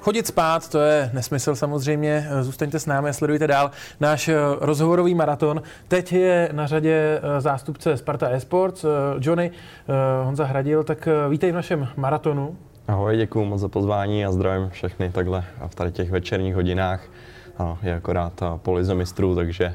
Chodit spát, to je nesmysl samozřejmě. Zůstaňte s námi a sledujte dál náš eh, rozhovorový maraton. Teď je na řadě eh, zástupce Sparta Esports, eh, Johnny Honza Hradil, tak vítej v našem maratonu. Ahoj, děkuji moc za pozvání a zdravím všechny takhle v tady těch večerních hodinách. Je akorát polize mistrů, takže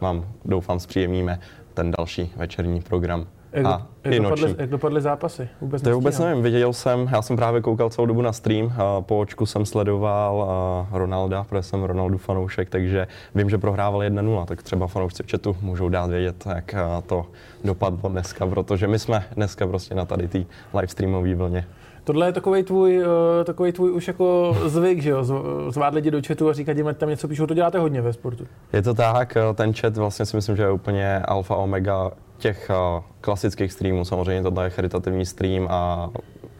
vám doufám zpříjemníme ten další večerní program. Jak, a jak, dopadly, jak dopadly zápasy? Vůbec to vůbec nevím, viděl jsem, já jsem právě koukal celou dobu na stream, a po očku jsem sledoval Ronalda, protože jsem Ronaldu fanoušek, takže vím, že prohrával 1-0, tak třeba fanoušci v chatu můžou dát vědět, jak to dopadlo dneska, protože my jsme dneska prostě na tady té live streamové vlně. Tohle je takový tvůj, eh, takový tvůj už jako zvyk, že jo? Zvát lidi do chatu a říkat jim, tam něco píšou, to děláte hodně ve sportu. Je to tak, eh, ten chat vlastně si myslím, že je úplně alfa omega těch uh, klasických streamů, samozřejmě tohle je charitativní stream a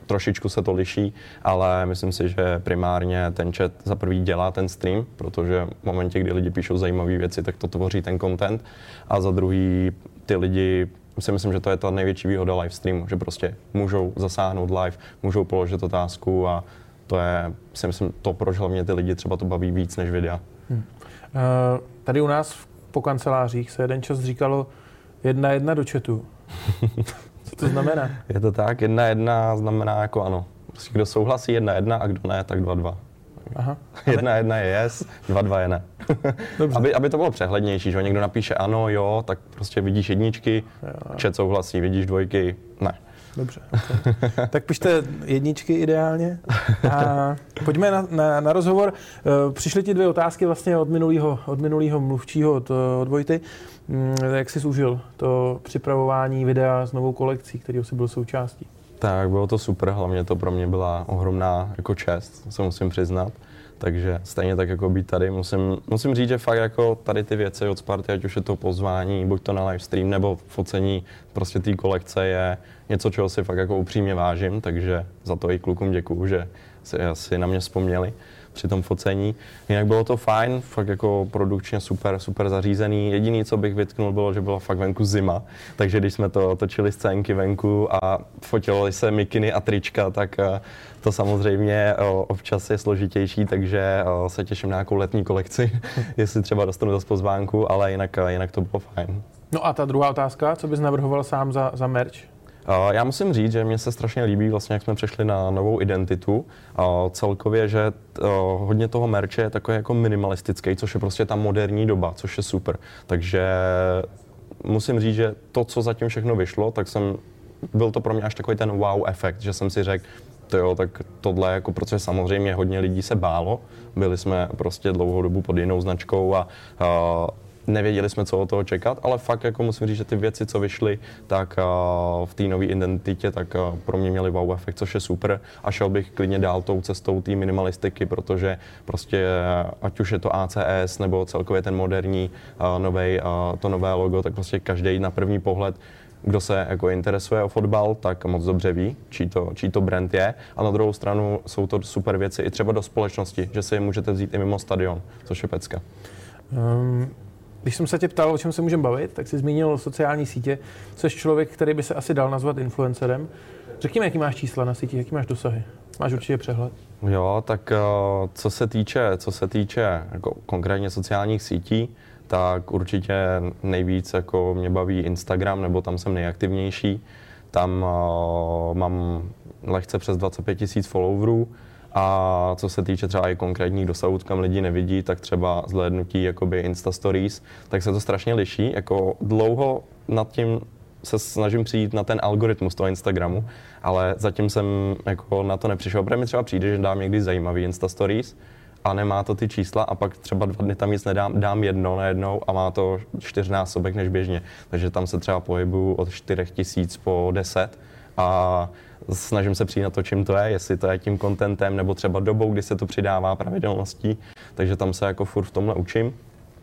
trošičku se to liší, ale myslím si, že primárně ten chat za prvý dělá ten stream, protože v momentě, kdy lidi píšou zajímavé věci, tak to tvoří ten content a za druhý ty lidi si myslím, že to je ta největší výhoda live streamu, že prostě můžou zasáhnout live, můžou položit otázku a to je, si myslím, to, proč hlavně ty lidi třeba to baví víc než videa. Hmm. Tady u nás po kancelářích se jeden čas říkalo, Jedna jedna do chatu. Co to znamená? Je to tak, jedna jedna znamená jako ano. Prostě kdo souhlasí jedna jedna a kdo ne, tak dva dva. Aha. Jedna jedna je yes, dva dva je ne. Dobře. aby, aby to bylo přehlednější, že někdo napíše ano, jo, tak prostě vidíš jedničky, jo. chat souhlasí, vidíš dvojky, ne. Dobře. Okay. tak pište jedničky ideálně. A pojďme na, na, na rozhovor. Eh, přišly ti dvě otázky vlastně od minulého, od minulého mluvčího, od, od Vojty. Mm, jak jsi užil to připravování videa s novou kolekcí, kterého jsi byl součástí? Tak bylo to super, hlavně to pro mě byla ohromná jako čest, se musím přiznat. Takže stejně tak jako být tady, musím, musím říct, že fakt jako tady ty věci od Sparty, ať už je to pozvání, buď to na live stream nebo focení prostě té kolekce je něco, čeho si fakt jako upřímně vážím, takže za to i klukům děkuju, že si asi na mě vzpomněli při tom focení. Jinak bylo to fajn, fakt jako produkčně super, super zařízený. Jediný, co bych vytknul, bylo, že byla fakt venku zima, takže když jsme to točili scénky venku a fotilo se mikiny a trička, tak eh, to samozřejmě eh, občas je složitější, takže eh, se těším na nějakou letní kolekci, jestli třeba dostanu zase pozvánku, ale jinak, jinak to bylo fajn. No a ta druhá otázka, co bys navrhoval sám za, za merch? Já musím říct, že mně se strašně líbí, vlastně, jak jsme přešli na novou identitu. Celkově, že hodně toho merče je takový jako minimalistický, což je prostě ta moderní doba, což je super. Takže musím říct, že to, co zatím všechno vyšlo, tak jsem, byl to pro mě až takový ten wow efekt, že jsem si řekl, to jo, tak tohle jako, protože samozřejmě hodně lidí se bálo, byli jsme prostě dlouhou dobu pod jinou značkou a, a nevěděli jsme, co od toho čekat, ale fakt jako musím říct, že ty věci, co vyšly, tak uh, v té nové identitě, tak uh, pro mě měly wow efekt, což je super a šel bych klidně dál tou cestou té minimalistiky, protože prostě ať už je to ACS nebo celkově ten moderní novej, to nové logo, tak prostě každý na první pohled kdo se jako interesuje o fotbal, tak moc dobře ví, čí to, čí to brand je. A na druhou stranu jsou to super věci i třeba do společnosti, že si je můžete vzít i mimo stadion, což je pecka. Um, když jsem se tě ptal, o čem se můžeme bavit, tak jsi zmínil sociální sítě. Jsi člověk, který by se asi dal nazvat influencerem. Řekni mi, jaký máš čísla na sítích, jaký máš dosahy. Máš určitě přehled. Jo, tak eh, co se týče, co se týče jako konkrétně sociálních sítí, tak určitě nejvíc jako mě baví Instagram, nebo tam jsem nejaktivnější. Tam uh, mám lehce přes 25 tisíc followerů a co se týče třeba i konkrétních dosahů, kam lidi nevidí, tak třeba zhlédnutí jakoby Insta Stories, tak se to strašně liší. Jako dlouho nad tím se snažím přijít na ten algoritmus toho Instagramu, ale zatím jsem jako na to nepřišel. Protože mi třeba přijde, že dám někdy zajímavý Insta Stories, a nemá to ty čísla a pak třeba dva dny tam nic nedám, dám jedno na jednou a má to čtyřnásobek než běžně. Takže tam se třeba pohybuju od 4 tisíc po 10 a snažím se přijít na to, čím to je, jestli to je tím kontentem nebo třeba dobou, kdy se to přidává pravidelností, takže tam se jako furt v tomhle učím.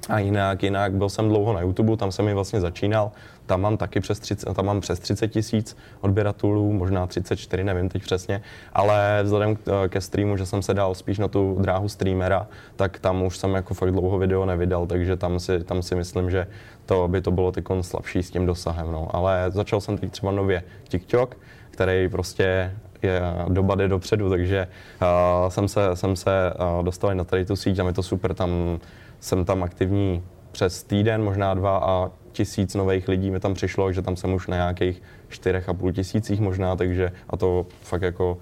A jinak, jinak byl jsem dlouho na YouTube, tam jsem i vlastně začínal, tam mám taky přes 30, tam mám přes 30 tisíc odběratelů, možná 34, nevím teď přesně, ale vzhledem ke streamu, že jsem se dal spíš na tu dráhu streamera, tak tam už jsem jako fakt dlouho video nevydal, takže tam si, tam si myslím, že to by to bylo ty slabší s tím dosahem, no. Ale začal jsem teď třeba nově TikTok, který prostě je, doba jde dopředu, takže uh, jsem se, jsem se uh, dostal na tady tu síť, tam je to super, tam jsem tam aktivní přes týden, možná dva a tisíc nových lidí mi tam přišlo, že tam jsem už na nějakých čtyřech a půl tisících možná, takže a to fakt jako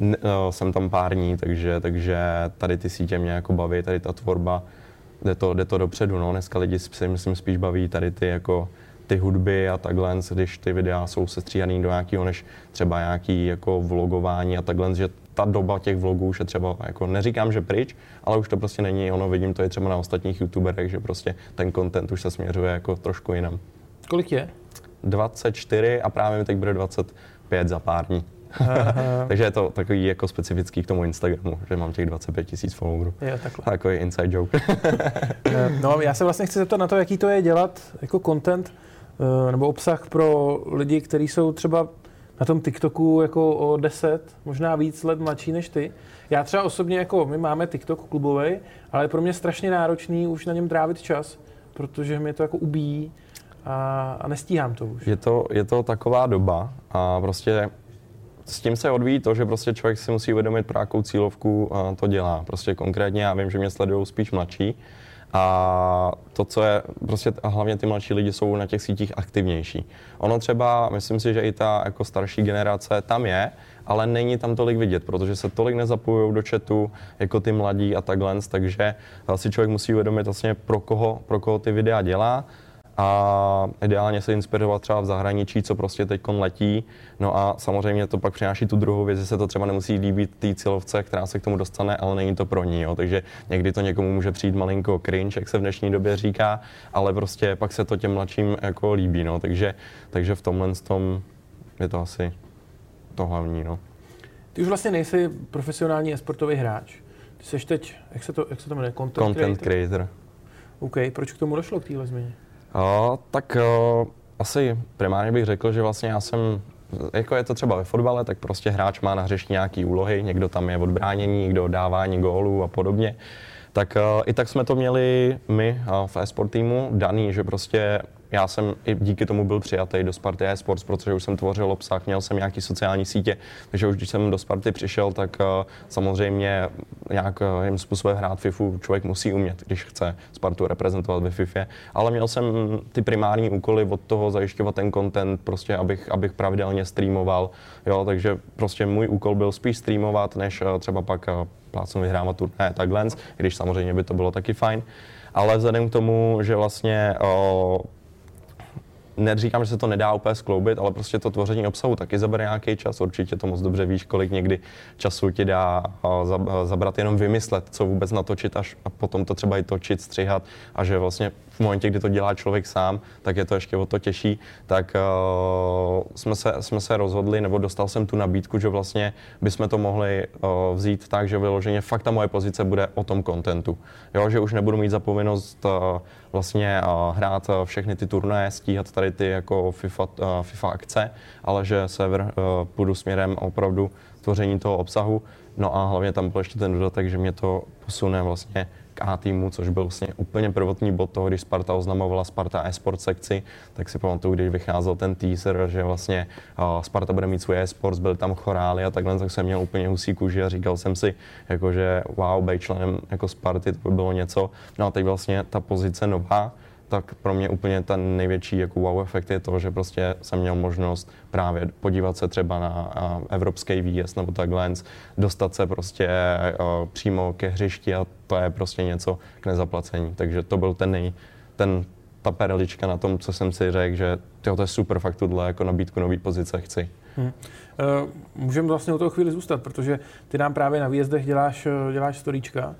n, uh, jsem tam pár dní, takže, takže tady ty sítě mě jako baví, tady ta tvorba, jde to, jde to dopředu, no. Dneska lidi si myslím spíš baví tady ty jako ty hudby a takhle, když ty videa jsou sestříhaný do nějakého, než třeba nějaký jako vlogování a takhle, že ta doba těch vlogů už je třeba, jako neříkám, že pryč, ale už to prostě není ono, vidím to je třeba na ostatních youtuberech, že prostě ten content už se směřuje jako trošku jinam. Kolik je? 24 a právě mi teď bude 25 za pár dní. Takže je to takový jako specifický k tomu Instagramu, že mám těch 25 tisíc followerů. Je, takhle. Takový inside joke. no, já se vlastně chci zeptat na to, jaký to je dělat jako content eh, nebo obsah pro lidi, kteří jsou třeba na tom TikToku jako o 10, možná víc let mladší než ty. Já třeba osobně, jako my máme TikTok klubový, ale je pro mě strašně náročný už na něm trávit čas, protože mě to jako ubíjí a, a nestíhám to už. Je to, je to taková doba a prostě s tím se odvíjí to, že prostě člověk si musí uvědomit, pro jakou cílovku to dělá. Prostě konkrétně já vím, že mě sledují spíš mladší, a to, co je, prostě a hlavně ty mladší lidi jsou na těch sítích aktivnější. Ono třeba, myslím si, že i ta jako starší generace tam je, ale není tam tolik vidět, protože se tolik nezapojují do chatu jako ty mladí a takhle, takže si člověk musí uvědomit vlastně pro koho, pro koho ty videa dělá a ideálně se inspirovat třeba v zahraničí, co prostě teď letí. No a samozřejmě to pak přináší tu druhou věc, že se to třeba nemusí líbit té cílovce, která se k tomu dostane, ale není to pro ní. Jo. Takže někdy to někomu může přijít malinko cringe, jak se v dnešní době říká, ale prostě pak se to těm mladším jako líbí. No. Takže, takže v tomhle tom je to asi to hlavní. No. Ty už vlastně nejsi profesionální esportový hráč. Ty jsi teď, jak se to, jak se to jmenuje? Content, Content creator. creator. OK, proč k tomu došlo k téhle změně? O, tak o, asi primárně bych řekl, že vlastně já jsem jako je to třeba ve fotbale, tak prostě hráč má na hřišti nějaký úlohy, někdo tam je odbránění, někdo dávání gólů a podobně. Tak uh, i tak jsme to měli my uh, v e-sport týmu daný, že prostě já jsem i díky tomu byl přijatý do Sparty eSports, protože už jsem tvořil obsah, měl jsem nějaký sociální sítě, takže už když jsem do Sparty přišel, tak uh, samozřejmě nějakým způsobem hrát FIFU člověk musí umět, když chce Spartu reprezentovat ve FIFA. Ale měl jsem ty primární úkoly od toho zajišťovat ten content, prostě abych, abych pravidelně streamoval, jo, takže prostě můj úkol byl spíš streamovat, než uh, třeba pak plácnu vyhrávat turné takhle, když samozřejmě by to bylo taky fajn. Ale vzhledem k tomu, že vlastně o, neříkám, že se to nedá úplně skloubit, ale prostě to tvoření obsahu taky zabere nějaký čas. Určitě to moc dobře víš, kolik někdy času ti dá zabrat jenom vymyslet, co vůbec natočit až a potom to třeba i točit, střihat a že vlastně v momentě, kdy to dělá člověk sám, tak je to ještě o to těžší, tak uh, jsme, se, jsme se rozhodli, nebo dostal jsem tu nabídku, že vlastně bychom to mohli uh, vzít tak, že vyloženě fakt ta moje pozice bude o tom kontentu. Jo, že už nebudu mít zapovinnost uh, vlastně hrát uh, všechny ty turnaje, stíhat tady ty jako FIFA, uh, FIFA akce, ale že se uh, půjdu směrem opravdu tvoření toho obsahu. No a hlavně tam byl ještě ten dodatek, že mě to posune vlastně k A týmu, což byl vlastně úplně prvotní bod toho, když Sparta oznamovala Sparta e-sport sekci, tak si pamatuju, když vycházel ten teaser, že vlastně Sparta bude mít svůj e-sports, byl tam chorály a takhle, tak jsem měl úplně husí kůži a říkal jsem si, jako, že wow, být členem jako Sparty, to by bylo něco. No a teď vlastně ta pozice nová, tak pro mě úplně ten největší jako wow efekt je to, že prostě jsem měl možnost právě podívat se třeba na evropský výjezd nebo takhle, dostat se prostě přímo ke hřišti a to je prostě něco k nezaplacení. Takže to byl ten nej, ten, ta perlička na tom, co jsem si řekl, že to je super, fakt tuhle jako nabídku nový pozice chci. Hmm. Uh, můžeme vlastně o toho chvíli zůstat, protože ty nám právě na výjezdech děláš, děláš storíčka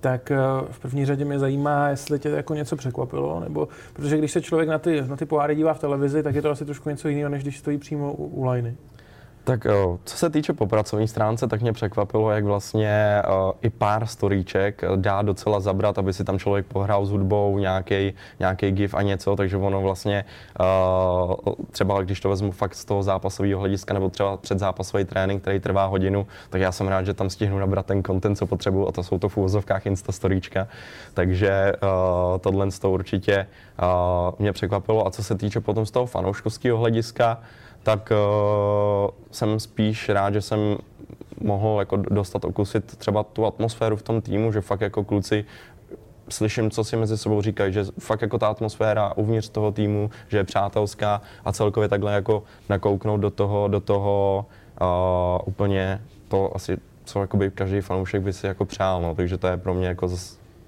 tak eh, v první řadě mě zajímá, jestli tě jako něco překvapilo, nebo protože když se člověk na ty, na ty poháry dívá v televizi, tak je to asi trošku něco jiného, než když stojí přímo u, u lajny. Tak eh, co se týče po pracovní stránce, tak mě překvapilo, jak vlastně uh, i pár storíček dá docela zabrat, aby si tam člověk pohrál s hudbou, nějaký nějaký gif a něco, takže ono vlastně třeba když to vezmu fakt z toho zápasového hlediska nebo třeba předzápasový trénink, který trvá hodinu, tak já jsem rád, že tam stihnu nabrat ten content, co potřebuju a to jsou to v úvozovkách Insta storíčka. Takže tohle toho určitě mě překvapilo a co se týče potom z toho fanouškovského hlediska, tak uh, jsem spíš rád, že jsem mohl jako dostat okusit třeba tu atmosféru v tom týmu, že fakt jako kluci slyším, co si mezi sebou říkají, že fakt jako ta atmosféra uvnitř toho týmu, že je přátelská a celkově takhle jako nakouknout do toho, do toho uh, úplně to asi, co jakoby každý fanoušek by si jako přál, no. takže to je pro mě jako,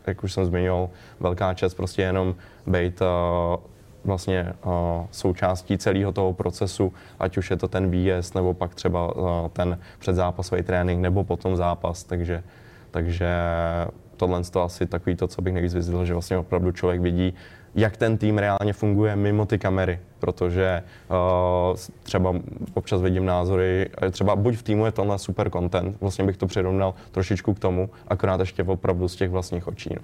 jak už jsem zmiňoval, velká čest prostě jenom být uh, vlastně uh, součástí celého toho procesu, ať už je to ten výjezd, nebo pak třeba uh, ten předzápasový trénink, nebo potom zápas, takže, takže tohle je asi takový to, co bych nejvíc vyzvedl, že vlastně opravdu člověk vidí, jak ten tým reálně funguje mimo ty kamery, protože uh, třeba občas vidím názory, třeba buď v týmu je tohle super content, vlastně bych to přirovnal trošičku k tomu, akorát ještě opravdu z těch vlastních očí. No.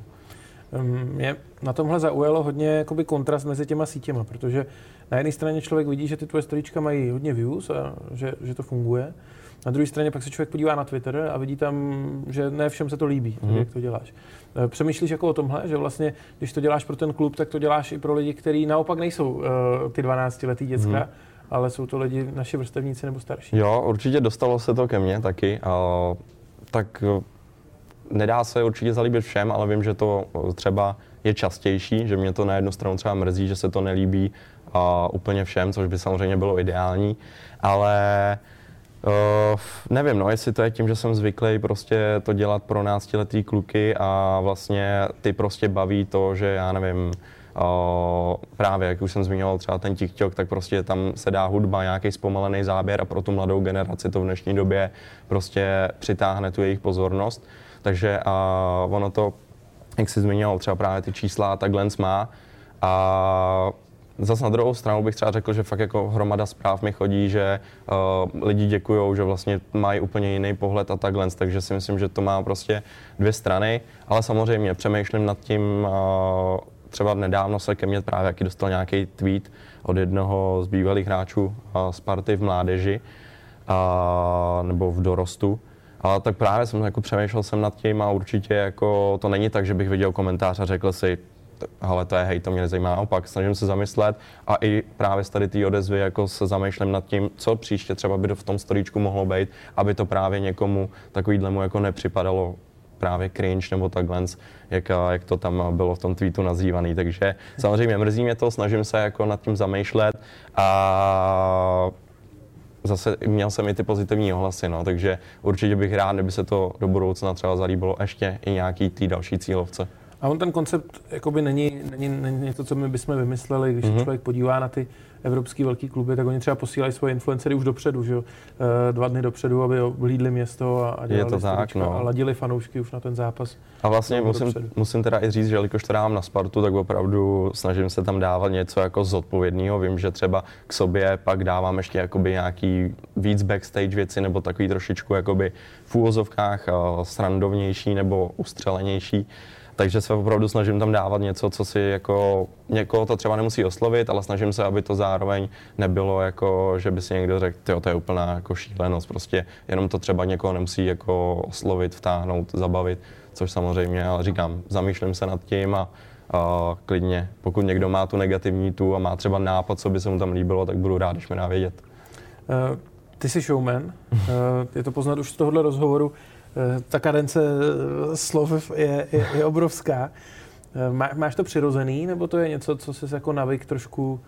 Mě na tomhle zaujalo hodně jakoby kontrast mezi těma sítěma, protože na jedné straně člověk vidí, že ty tvoje storíčka mají hodně views a že, že to funguje. Na druhé straně pak se člověk podívá na Twitter a vidí tam, že ne všem se to líbí, mm. jak to děláš. Eh, přemýšlíš jako o tomhle, že vlastně, když to děláš pro ten klub, tak to děláš i pro lidi, kteří naopak nejsou uh, ty 12-letý děcka, mm. ale jsou to lidi, naši vrstevníci nebo starší. Jo, určitě dostalo se to ke mně taky. Uh, tak nedá se určitě zalíbit všem, ale vím, že to třeba je častější, že mě to na jednu stranu třeba mrzí, že se to nelíbí uh, úplně všem, což by samozřejmě bylo ideální, ale Uh, nevím, no, jestli to je tím, že jsem zvyklý prostě to dělat pro náctiletý kluky a vlastně ty prostě baví to, že já nevím, uh, právě, jak už jsem zmiňoval třeba ten TikTok, tak prostě tam se dá hudba, nějaký zpomalený záběr a pro tu mladou generaci to v dnešní době prostě přitáhne tu jejich pozornost. Takže uh, ono to, jak jsi zmiňoval, třeba právě ty čísla, tak Lens má. A Zase na druhou stranu bych třeba řekl, že fakt jako hromada zpráv mi chodí, že uh, lidi děkují, že vlastně mají úplně jiný pohled a takhle, takže si myslím, že to má prostě dvě strany, ale samozřejmě přemýšlím nad tím, uh, třeba nedávno se ke mně právě jaký dostal nějaký tweet od jednoho z bývalých hráčů uh, Sparty v mládeži, uh, nebo v dorostu, ale tak právě jsem jako přemýšlel jsem nad tím a určitě jako to není tak, že bych viděl komentář a řekl si, ale to je hej, to mě nezajímá, naopak snažím se zamyslet a i právě z tady té odezvy jako se zamýšlím nad tím, co příště třeba by v tom storíčku mohlo být, aby to právě někomu takovýhlemu jako nepřipadalo právě cringe nebo takhle, jak, jak to tam bylo v tom tweetu nazývaný. Takže samozřejmě mrzí mě to, snažím se jako nad tím zamýšlet a zase měl jsem i ty pozitivní ohlasy, no, takže určitě bych rád, kdyby se to do budoucna třeba zalíbilo ještě i nějaký tý další cílovce. A on ten koncept jakoby není, není, není to, co my bychom vymysleli, když mm-hmm. člověk podívá na ty evropský velký kluby, tak oni třeba posílají svoje influencery už dopředu, že jo? Eh, dva dny dopředu, aby oblídli město a, dělali Je to tak, no. a ladili fanoušky už na ten zápas. A vlastně musím, musím teda i říct, že jelikož to dávám na Spartu, tak opravdu snažím se tam dávat něco jako zodpovědného. Vím, že třeba k sobě pak dávám ještě jakoby nějaký víc backstage věci nebo takový trošičku jakoby v úvozovkách uh, srandovnější nebo ustřelenější takže se opravdu snažím tam dávat něco, co si jako, někoho to třeba nemusí oslovit, ale snažím se, aby to zároveň nebylo jako, že by si někdo řekl, to je úplná jako šílenost, prostě jenom to třeba někoho nemusí jako oslovit, vtáhnout, zabavit, což samozřejmě, ale říkám, zamýšlím se nad tím a a klidně, pokud někdo má tu negativní tu a má třeba nápad, co by se mu tam líbilo, tak budu rád, když mi dá vědět. Uh, ty jsi showman, uh, je to poznat už z tohohle rozhovoru. Eh, ta kadence eh, slov je, je, je obrovská. Eh, má, máš to přirozený, nebo to je něco, co jsi jako navyk trošku,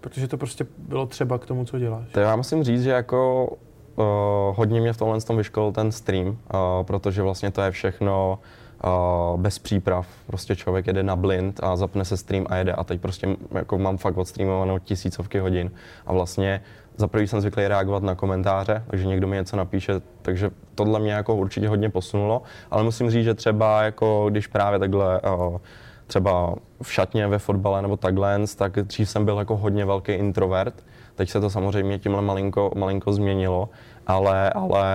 protože to prostě bylo třeba k tomu, co děláš? To já musím říct, že jako uh, hodně mě v tomhle tom vyškolil ten stream, uh, protože vlastně to je všechno uh, bez příprav. Prostě člověk jede na blind a zapne se stream a jede a teď prostě jako mám fakt odstreamovanou tisícovky hodin a vlastně za prvý jsem zvyklý reagovat na komentáře, takže někdo mi něco napíše, takže tohle mě jako určitě hodně posunulo, ale musím říct, že třeba jako když právě takhle uh, třeba v šatně ve fotbale nebo takhle, tak dřív jsem byl jako hodně velký introvert, teď se to samozřejmě tímhle malinko, malinko změnilo, ale, ale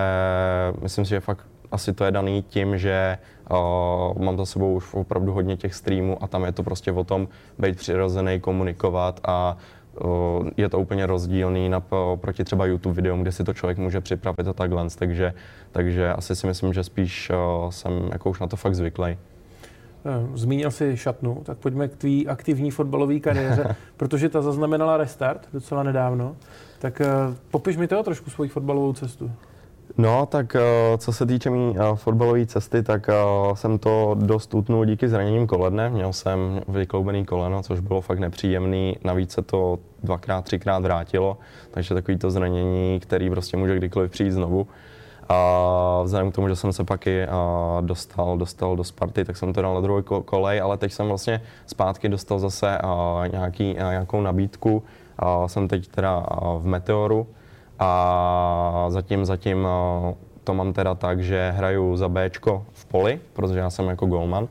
myslím si, že fakt asi to je daný tím, že uh, mám za sebou už opravdu hodně těch streamů a tam je to prostě o tom být přirozený, komunikovat a je to úplně rozdílný proti třeba YouTube videům, kde si to člověk může připravit a takhle, takže, takže asi si myslím, že spíš jsem jako už na to fakt zvyklý. Eh, zmínil si šatnu, tak pojďme k tvý aktivní fotbalové kariéře, protože ta zaznamenala restart docela nedávno. Tak popiš mi to trošku svoji fotbalovou cestu. No, tak co se týče mý fotbalové cesty, tak jsem to dost utnul díky zraněním koledne. Měl jsem vykloubený koleno, což bylo fakt nepříjemný. Navíc se to dvakrát, třikrát vrátilo, takže takový to zranění, který prostě může kdykoliv přijít znovu. A vzhledem k tomu, že jsem se pak i dostal, dostal do Sparty, tak jsem to dal na druhou kolej, ale teď jsem vlastně zpátky dostal zase nějaký, nějakou nabídku. Jsem teď teda v Meteoru a zatím, zatím to mám teda tak, že hraju za Bčko v poli, protože já jsem jako golman,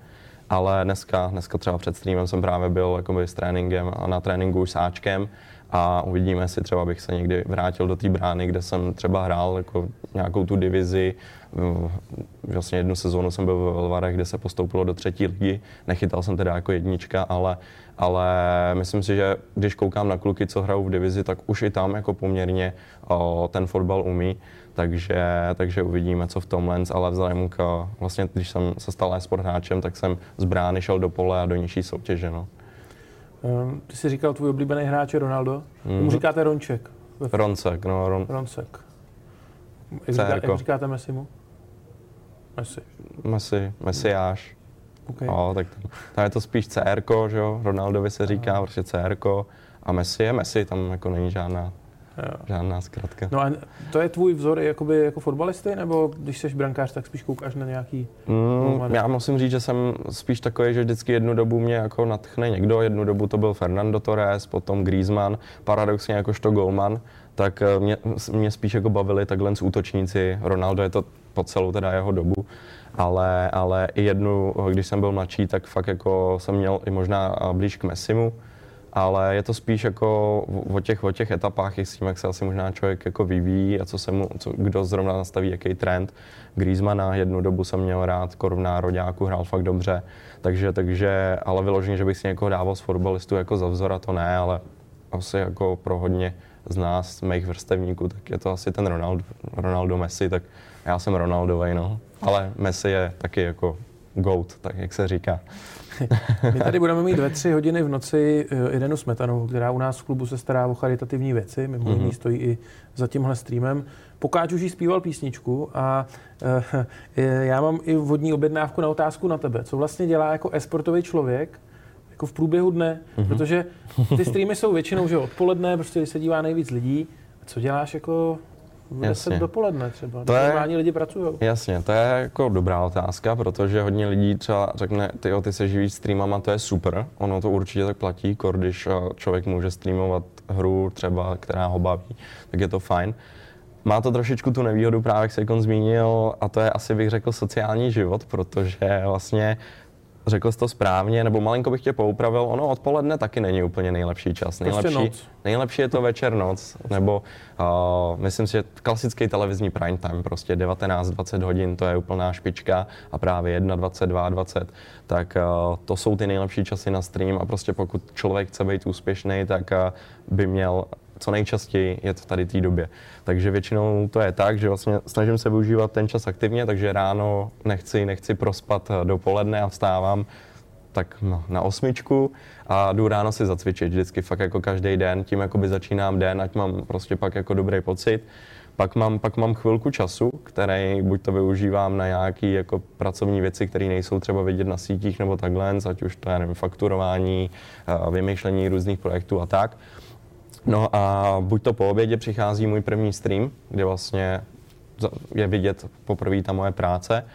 ale dneska, dneska třeba před streamem jsem právě byl jakoby s tréninkem a na tréninku už s Ačkem a uvidíme, jestli třeba bych se někdy vrátil do té brány, kde jsem třeba hrál jako nějakou tu divizi. Vlastně jednu sezónu jsem byl ve Velvarech, kde se postoupilo do třetí ligy. Nechytal jsem teda jako jednička, ale, ale myslím si, že když koukám na kluky, co hrajou v divizi, tak už i tam jako poměrně ten fotbal umí. Takže, takže uvidíme, co v tom lens, ale vzhledem k, vlastně, když jsem se stal e-sport hráčem, tak jsem z brány šel do pole a do nižší soutěže. No. Um, ty jsi říkal tvůj oblíbený hráč je Ronaldo. Mm. Tomu říkáte Ronček. Roncek, no. Ron... Roncek. Jak, říká, jak říkáte Messimu? Messi. Messi, Messiáš. Okay. No, tak tam je to spíš CR, že jo? Ronaldovi se říká, prostě CR. A Messi je Messi, tam jako není žádná Jo. Žádná zkratka. No a to je tvůj vzor jakoby jako fotbalisty, nebo když jsi brankář, tak spíš koukáš na nějaký... Mm, já musím říct, že jsem spíš takový, že vždycky jednu dobu mě jako natchne někdo, jednu dobu to byl Fernando Torres, potom Griezmann, paradoxně jakožto golman, tak eh, mě, mě spíš jako bavili takhle z útočníci. Ronaldo je to po celou teda jeho dobu, ale, ale i jednu, když jsem byl mladší, tak fakt jako jsem měl i možná blíž k Messimu, ale je to spíš jako o těch, o těch etapách, s tím, jak se asi možná člověk jako vyvíjí a co se mu, co, kdo zrovna nastaví, jaký trend. Griezmana jednu dobu jsem měl rád, Korv nároďáku hrál fakt dobře, takže, takže ale vyloženě, že bych si někoho dával z fotbalistů jako za vzora, to ne, ale asi jako pro hodně z nás, mých vrstevníků, tak je to asi ten Ronaldo, Ronaldo Messi, tak já jsem Ronaldovej, no. Ale Messi je taky jako GOAT, tak jak se říká. My tady budeme mít ve tři hodiny v noci eh, Irenu Smetanovou, která u nás v klubu se stará o charitativní věci, mimo jiný mm-hmm. stojí i za tímhle streamem. Pokáč už jí zpíval písničku a e, já mám i vodní objednávku na otázku na tebe. Co vlastně dělá jako esportový člověk jako v průběhu dne? Mm-hmm. Protože ty streamy jsou většinou že odpoledne, prostě se dívá nejvíc lidí. Co děláš jako v 10 dopoledne třeba, to je, lidi pracují. Jasně, to je jako dobrá otázka, protože hodně lidí třeba řekne, ty, ty se živí streamama, to je super, ono to určitě tak platí, když eh, člověk může streamovat hru třeba, která ho baví, tak je to fajn. Má to trošičku tu nevýhodu, právě jak se zmínil, a to je asi bych řekl sociální život, protože vlastně řekl jsi to správně, nebo malinko bych tě poupravil, ono odpoledne taky není úplně nejlepší čas. Prostě nejlepší, prostě noc. nejlepší je to večer noc, nebo uh, myslím si, že klasický televizní prime time, prostě 19-20 hodin, to je úplná špička a právě 1, 22, 20, tak uh, to jsou ty nejlepší časy na stream a prostě pokud člověk chce být úspěšný, tak uh, by měl co nejčastěji je v tady té době. Takže většinou to je tak, že vlastně snažím se využívat ten čas aktivně, takže ráno nechci, nechci prospat dopoledne a vstávám tak no, na osmičku a jdu ráno si zacvičit vždycky fakt jako každý den, tím jakoby začínám den, ať mám prostě pak jako dobrý pocit. Pak mám, pak mám chvilku času, který buď to využívám na nějaké jako pracovní věci, které nejsou třeba vidět na sítích nebo takhle, ať už to je nevím, fakturování, vymýšlení různých projektů a tak. No a buď to po obědě přichází můj první stream, kde vlastně je vidět poprvé ta moje práce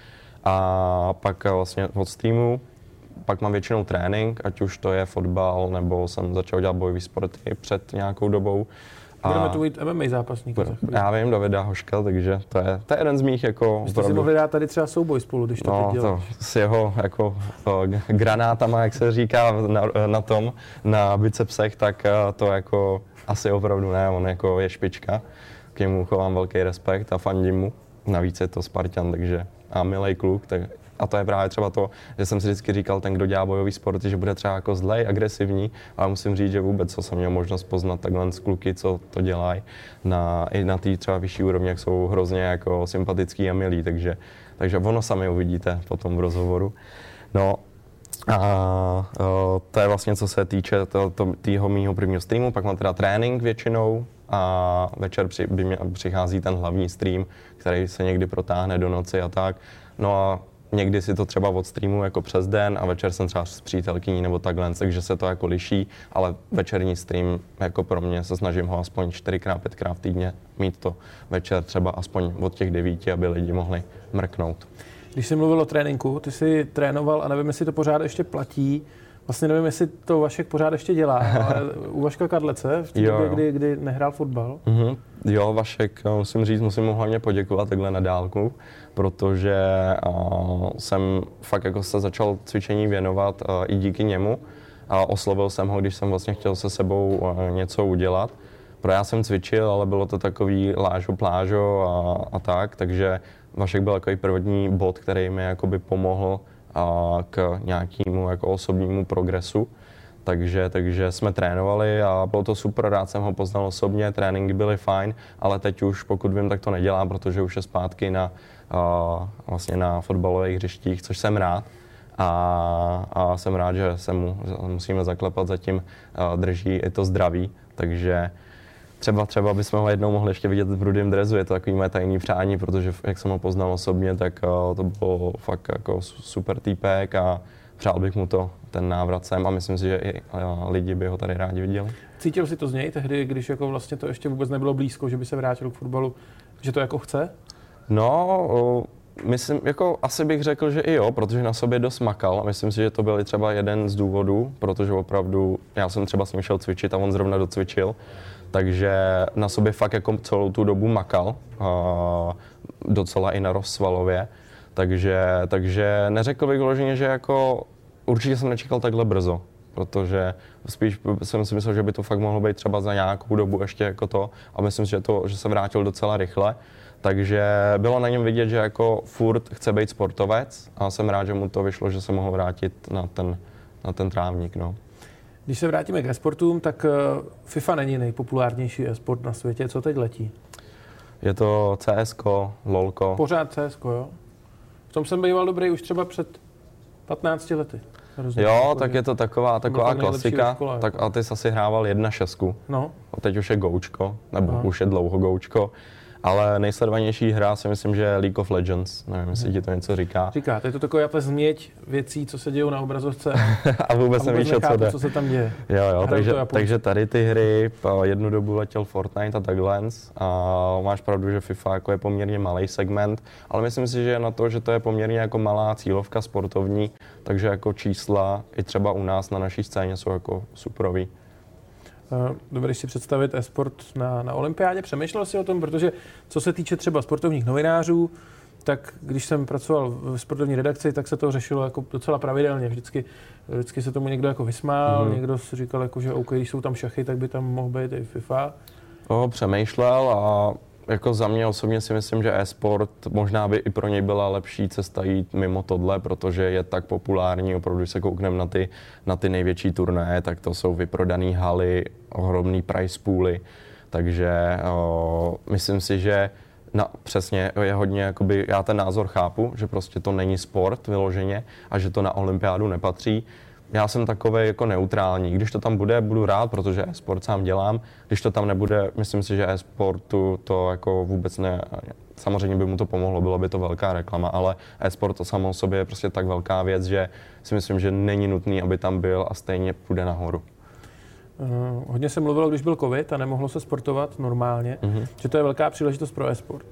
a pak vlastně od streamu pak mám většinou trénink, ať už to je fotbal, nebo jsem začal dělat bojový sporty před nějakou dobou. A Budeme tu mít MMA zápasník. Já vím, Davida Hoška, takže to je, to je jeden z mých jako... Jste si mohli dát tady třeba souboj spolu, když to no, teď to s jeho jako o, granátama, jak se říká na, na tom, na bicepsech, tak to jako asi opravdu ne, on jako je špička, k němu chovám velký respekt a fandím mu. Navíc je to Spartan, takže a milý kluk, tak a to je právě třeba to, že jsem si vždycky říkal, ten, kdo dělá bojový sport, že bude třeba jako zlej, agresivní, ale musím říct, že vůbec, co jsem měl možnost poznat takhle z kluky, co to dělají, na, i na té třeba vyšší úrovni, jak jsou hrozně jako sympatický a milí, takže, takže ono sami uvidíte potom v rozhovoru. No, A to je vlastně, co se týče tého mýho prvního streamu, pak mám teda trénink většinou a večer při, by mě, přichází ten hlavní stream, který se někdy protáhne do noci a tak. No a někdy si to třeba od streamu jako přes den a večer jsem třeba s přítelkyní nebo takhle, takže se to jako liší, ale večerní stream jako pro mě se snažím ho aspoň 4x, 5x v týdně mít to večer třeba aspoň od těch devíti, aby lidi mohli mrknout. Když jsi mluvil o tréninku, ty jsi trénoval a nevím, jestli to pořád ještě platí. Vlastně nevím, jestli to Vašek pořád ještě dělá, ale u Vaška Kadlece v té době, kdy, kdy nehrál fotbal. Mm-hmm. Jo, Vašek, musím říct, musím mu hlavně poděkovat takhle na dálku, protože uh, jsem fakt jako se začal cvičení věnovat uh, i díky němu. A oslovil jsem ho, když jsem vlastně chtěl se sebou uh, něco udělat. Pro já jsem cvičil, ale bylo to takový lážo, plážo a, a tak, takže Vašek byl takový první bod, který mi jakoby pomohl a, k nějakému jako osobnímu progresu. Takže, takže jsme trénovali a bylo to super, rád jsem ho poznal osobně, tréninky byly fajn, ale teď už, pokud vím, tak to nedělám, protože už je zpátky na, a, vlastně na fotbalových hřištích, což jsem rád. A, a jsem rád, že se mu musíme zaklepat, zatím a, drží i to zdraví, takže třeba, třeba bychom ho jednou mohli ještě vidět v rudém drezu, je to takový moje tajný přání, protože jak jsem ho poznal osobně, tak uh, to bylo fakt jako super týpek a přál bych mu to, ten návrat sem a myslím si, že i uh, lidi by ho tady rádi viděli. Cítil si to z něj tehdy, když jako vlastně to ještě vůbec nebylo blízko, že by se vrátil k fotbalu, že to jako chce? No, Myslím, jako asi bych řekl, že i jo, protože na sobě dost makal a myslím si, že to byl třeba jeden z důvodů, protože opravdu já jsem třeba s ním šel cvičit a on zrovna docvičil takže na sobě fakt jako celou tu dobu makal, a docela i na rozsvalově, takže, takže neřekl bych vyloženě, že jako určitě jsem nečekal takhle brzo, protože spíš jsem si myslel, že by to fakt mohlo být třeba za nějakou dobu ještě jako to a myslím si, že, to, že se vrátil docela rychle. Takže bylo na něm vidět, že jako furt chce být sportovec a jsem rád, že mu to vyšlo, že se mohl vrátit na ten, na ten trávník. No. Když se vrátíme k esportům, tak eh, FIFA není nejpopulárnější esport na světě. Co teď letí? Je to CSK, LOLko. Pořád CSK, jo? V tom jsem býval dobrý už třeba před 15 lety. Rozumím, jo, tak je to taková, taková klasika. Škole, tak a ty jsi asi hrával jedna šestku. No. A teď už je goučko, nebo Aha. už je dlouho goučko. Ale nejsledovanější hra si myslím, že je League of Legends. Nevím, jestli ti to něco říká. Říká, to je to taková ta změť věcí, co se dějí na obrazovce. a vůbec, a vůbec nevíš, co jde. co se tam děje. Jo, jo, takže, takže tady ty hry, jednu dobu letěl Fortnite a takhle. A máš pravdu, že FIFA jako je poměrně malý segment, ale myslím si, že na to, že to je poměrně jako malá cílovka sportovní, takže jako čísla i třeba u nás na naší scéně jsou jako superový. Eh, dovedeš si představit e-sport na, na olympiádě? Přemýšlel jsi o tom? Protože co se týče třeba sportovních novinářů, tak když jsem pracoval v sportovní redakci, tak se to řešilo jako docela pravidelně. Vždycky, vždycky se tomu někdo jako vysmál, mm. někdo si říkal, jako, že OK, když jsou tam šachy, tak by tam mohl být i FIFA. No, přemýšlel a jako za mě osobně si myslím, že e-sport možná by i pro něj byla lepší cesta jít mimo tohle, protože je tak populární, opravdu, když se koukneme na ty, na ty největší turné, tak to jsou vyprodané haly, ohromný price pooly, takže o, myslím si, že na, přesně je hodně, jakoby, já ten názor chápu, že prostě to není sport vyloženě a že to na olympiádu nepatří, já jsem takový jako neutrální. Když to tam bude, budu rád, protože e-sport sám dělám. Když to tam nebude, myslím si, že e-sportu to jako vůbec ne, samozřejmě by mu to pomohlo, bylo by to velká reklama, ale e-sport to samo o sobě je prostě tak velká věc, že si myslím, že není nutný, aby tam byl a stejně půjde nahoru. Uh, hodně se mluvilo, když byl covid a nemohlo se sportovat normálně, uh-huh. že to je velká příležitost pro e-sport.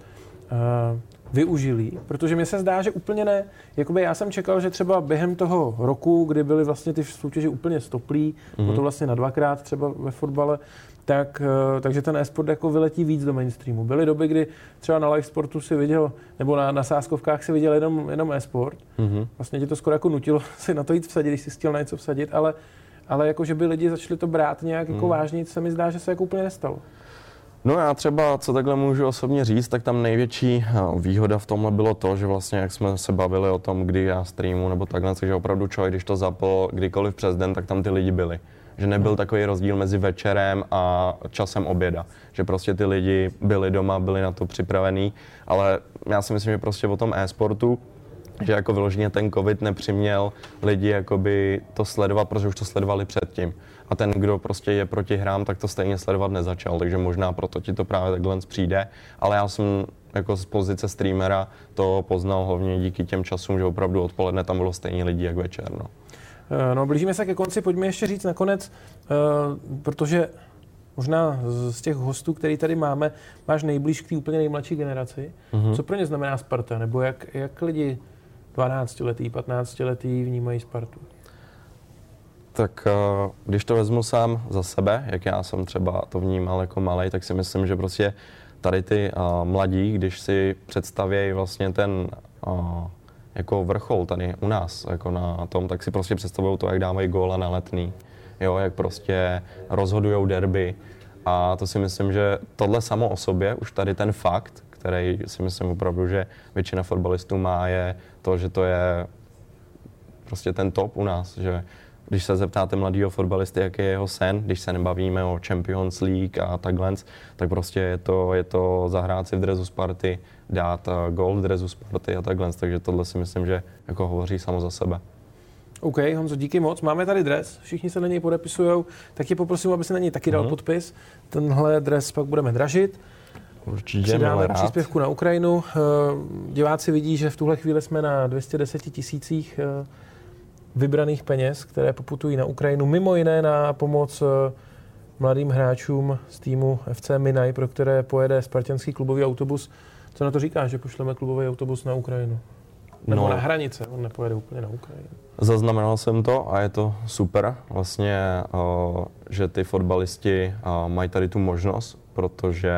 Uh, využili, protože mi se zdá, že úplně ne. Jakoby já jsem čekal, že třeba během toho roku, kdy byly vlastně ty soutěže úplně stoplý, mm-hmm. potom vlastně na dvakrát třeba ve fotbale, tak, eh, takže ten e-sport jako vyletí víc do mainstreamu. Byly doby, kdy třeba na live sportu si viděl, nebo na, na sáskovkách si viděl jenom, jenom e-sport. Mm-hmm. Vlastně tě to skoro jako nutilo si na to jít vsadit, když jsi chtěl na něco vsadit, ale, ale jako, že by lidi začali to brát nějak jako mm. vážně, se mi zdá, že se jako úplně nestalo. No já třeba, co takhle můžu osobně říct, tak tam největší eh, výhoda v tomhle bylo to, že vlastně, jak jsme se bavili o tom, kdy já streamu nebo takhle, že opravdu člověk, když to zapl kdykoliv přes den, tak tam ty lidi byli. Že nebyl takový rozdíl mezi večerem a časem oběda. Že prostě ty lidi byli doma, byli na to připravení, ale já si myslím, že prostě o tom e-sportu že jako vyloženě ten covid nepřiměl lidi jakoby to sledovat, protože už to sledovali předtím. A ten, kdo prostě je proti hrám, tak to stejně sledovat nezačal, takže možná proto ti to právě takhle přijde. Ale já jsem jako z pozice streamera to poznal hlavně díky těm časům, že opravdu odpoledne tam bylo stejně lidí jak večer. No. Eh, no, blížíme se ke konci, pojďme ještě říct nakonec, uh, protože možná z těch hostů, který tady máme, máš nejblíž k té úplně nejmladší generaci. Mm-hmm. Co pro ně znamená Sparta? Nebo jak, jak lidi 12-letý, 15-letý vnímají Spartu? Tak uh, když to vezmu sám za sebe, jak já jsem třeba to vnímal jako malý, tak si myslím, že prostě tady ty uh, mladí, když si představějí vlastně ten uh, jako vrchol tady u nás, jako na tom, tak si prostě představují to, jak dávají góla na letný, jo, jak prostě rozhodují derby. A to si myslím, že tohle samo o sobě, už tady ten fakt, který si myslím opravdu, že většina fotbalistů má, je to, že to je prostě ten top u nás, že když se zeptáte mladého fotbalisty, jaký je jeho sen, když se nebavíme o Champions League a takhle, tak prostě je to, je to zahrát si v drezu Sparty, dát uh, gol v drezu Sparty a takhle, takže tohle si myslím, že jako hovoří samo za sebe. OK, Honzo, díky moc. Máme tady dres, všichni se na něj podepisují, tak tě poprosím, aby se na něj taky dal mm. podpis. Tenhle dres pak budeme dražit. Určitě, Přidáme příspěvku na Ukrajinu. Eh, diváci vidí, že v tuhle chvíli jsme na 210 tisících eh, vybraných peněz, které poputují na Ukrajinu, mimo jiné na pomoc eh, mladým hráčům z týmu FC Minaj, pro které pojede spartianský klubový autobus. Co na to říká, že pošleme klubový autobus na Ukrajinu? Nebo no, na hranice, on nepojede úplně na Ukrajinu. Zaznamenal jsem to a je to super, vlastně, že ty fotbalisti mají tady tu možnost, protože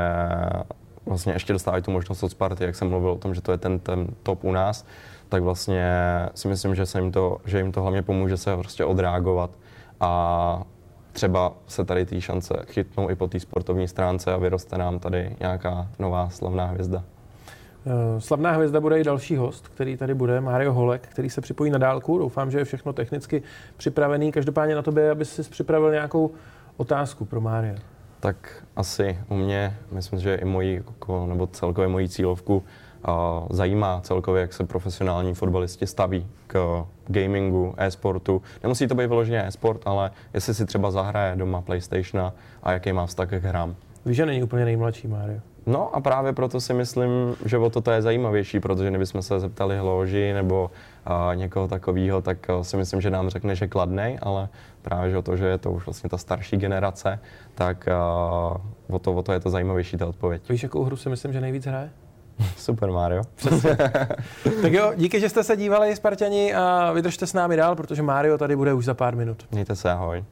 vlastně ještě dostávají tu možnost od Sparty, jak jsem mluvil o tom, že to je ten, ten top u nás, tak vlastně si myslím, že, se jim to, že jim to hlavně pomůže se prostě odreagovat a třeba se tady ty šance chytnou i po té sportovní stránce a vyroste nám tady nějaká nová slavná hvězda. Eh, slavná hvězda bude i další host, který tady bude, Mario Holek, který se připojí na dálku. Doufám, že je všechno technicky připravený. Každopádně na tobě, aby si připravil nějakou otázku pro Mária. Tak asi u mě, myslím, že i mojí, jako, nebo celkově mojí cílovku zajímá celkově, jak se profesionální fotbalisti staví k gamingu, e-sportu. Nemusí to být vyloženě e-sport, ale jestli si třeba zahraje doma PlayStation a jaký má vztah k hrám. Víš, že není úplně nejmladší Mario. No a právě proto si myslím, že o toto je zajímavější, protože kdybychom se zeptali hloži nebo uh, někoho takového, tak uh, si myslím, že nám řekne, že kladnej, ale právě že o to, že je to už vlastně ta starší generace, tak uh, o, to, o to je to zajímavější ta odpověď. Víš, jakou hru si myslím, že nejvíc hraje? Super Mario. Přesně. tak jo, díky, že jste se dívali, Spartani, a vydržte s námi dál, protože Mario tady bude už za pár minut. Mějte se, ahoj.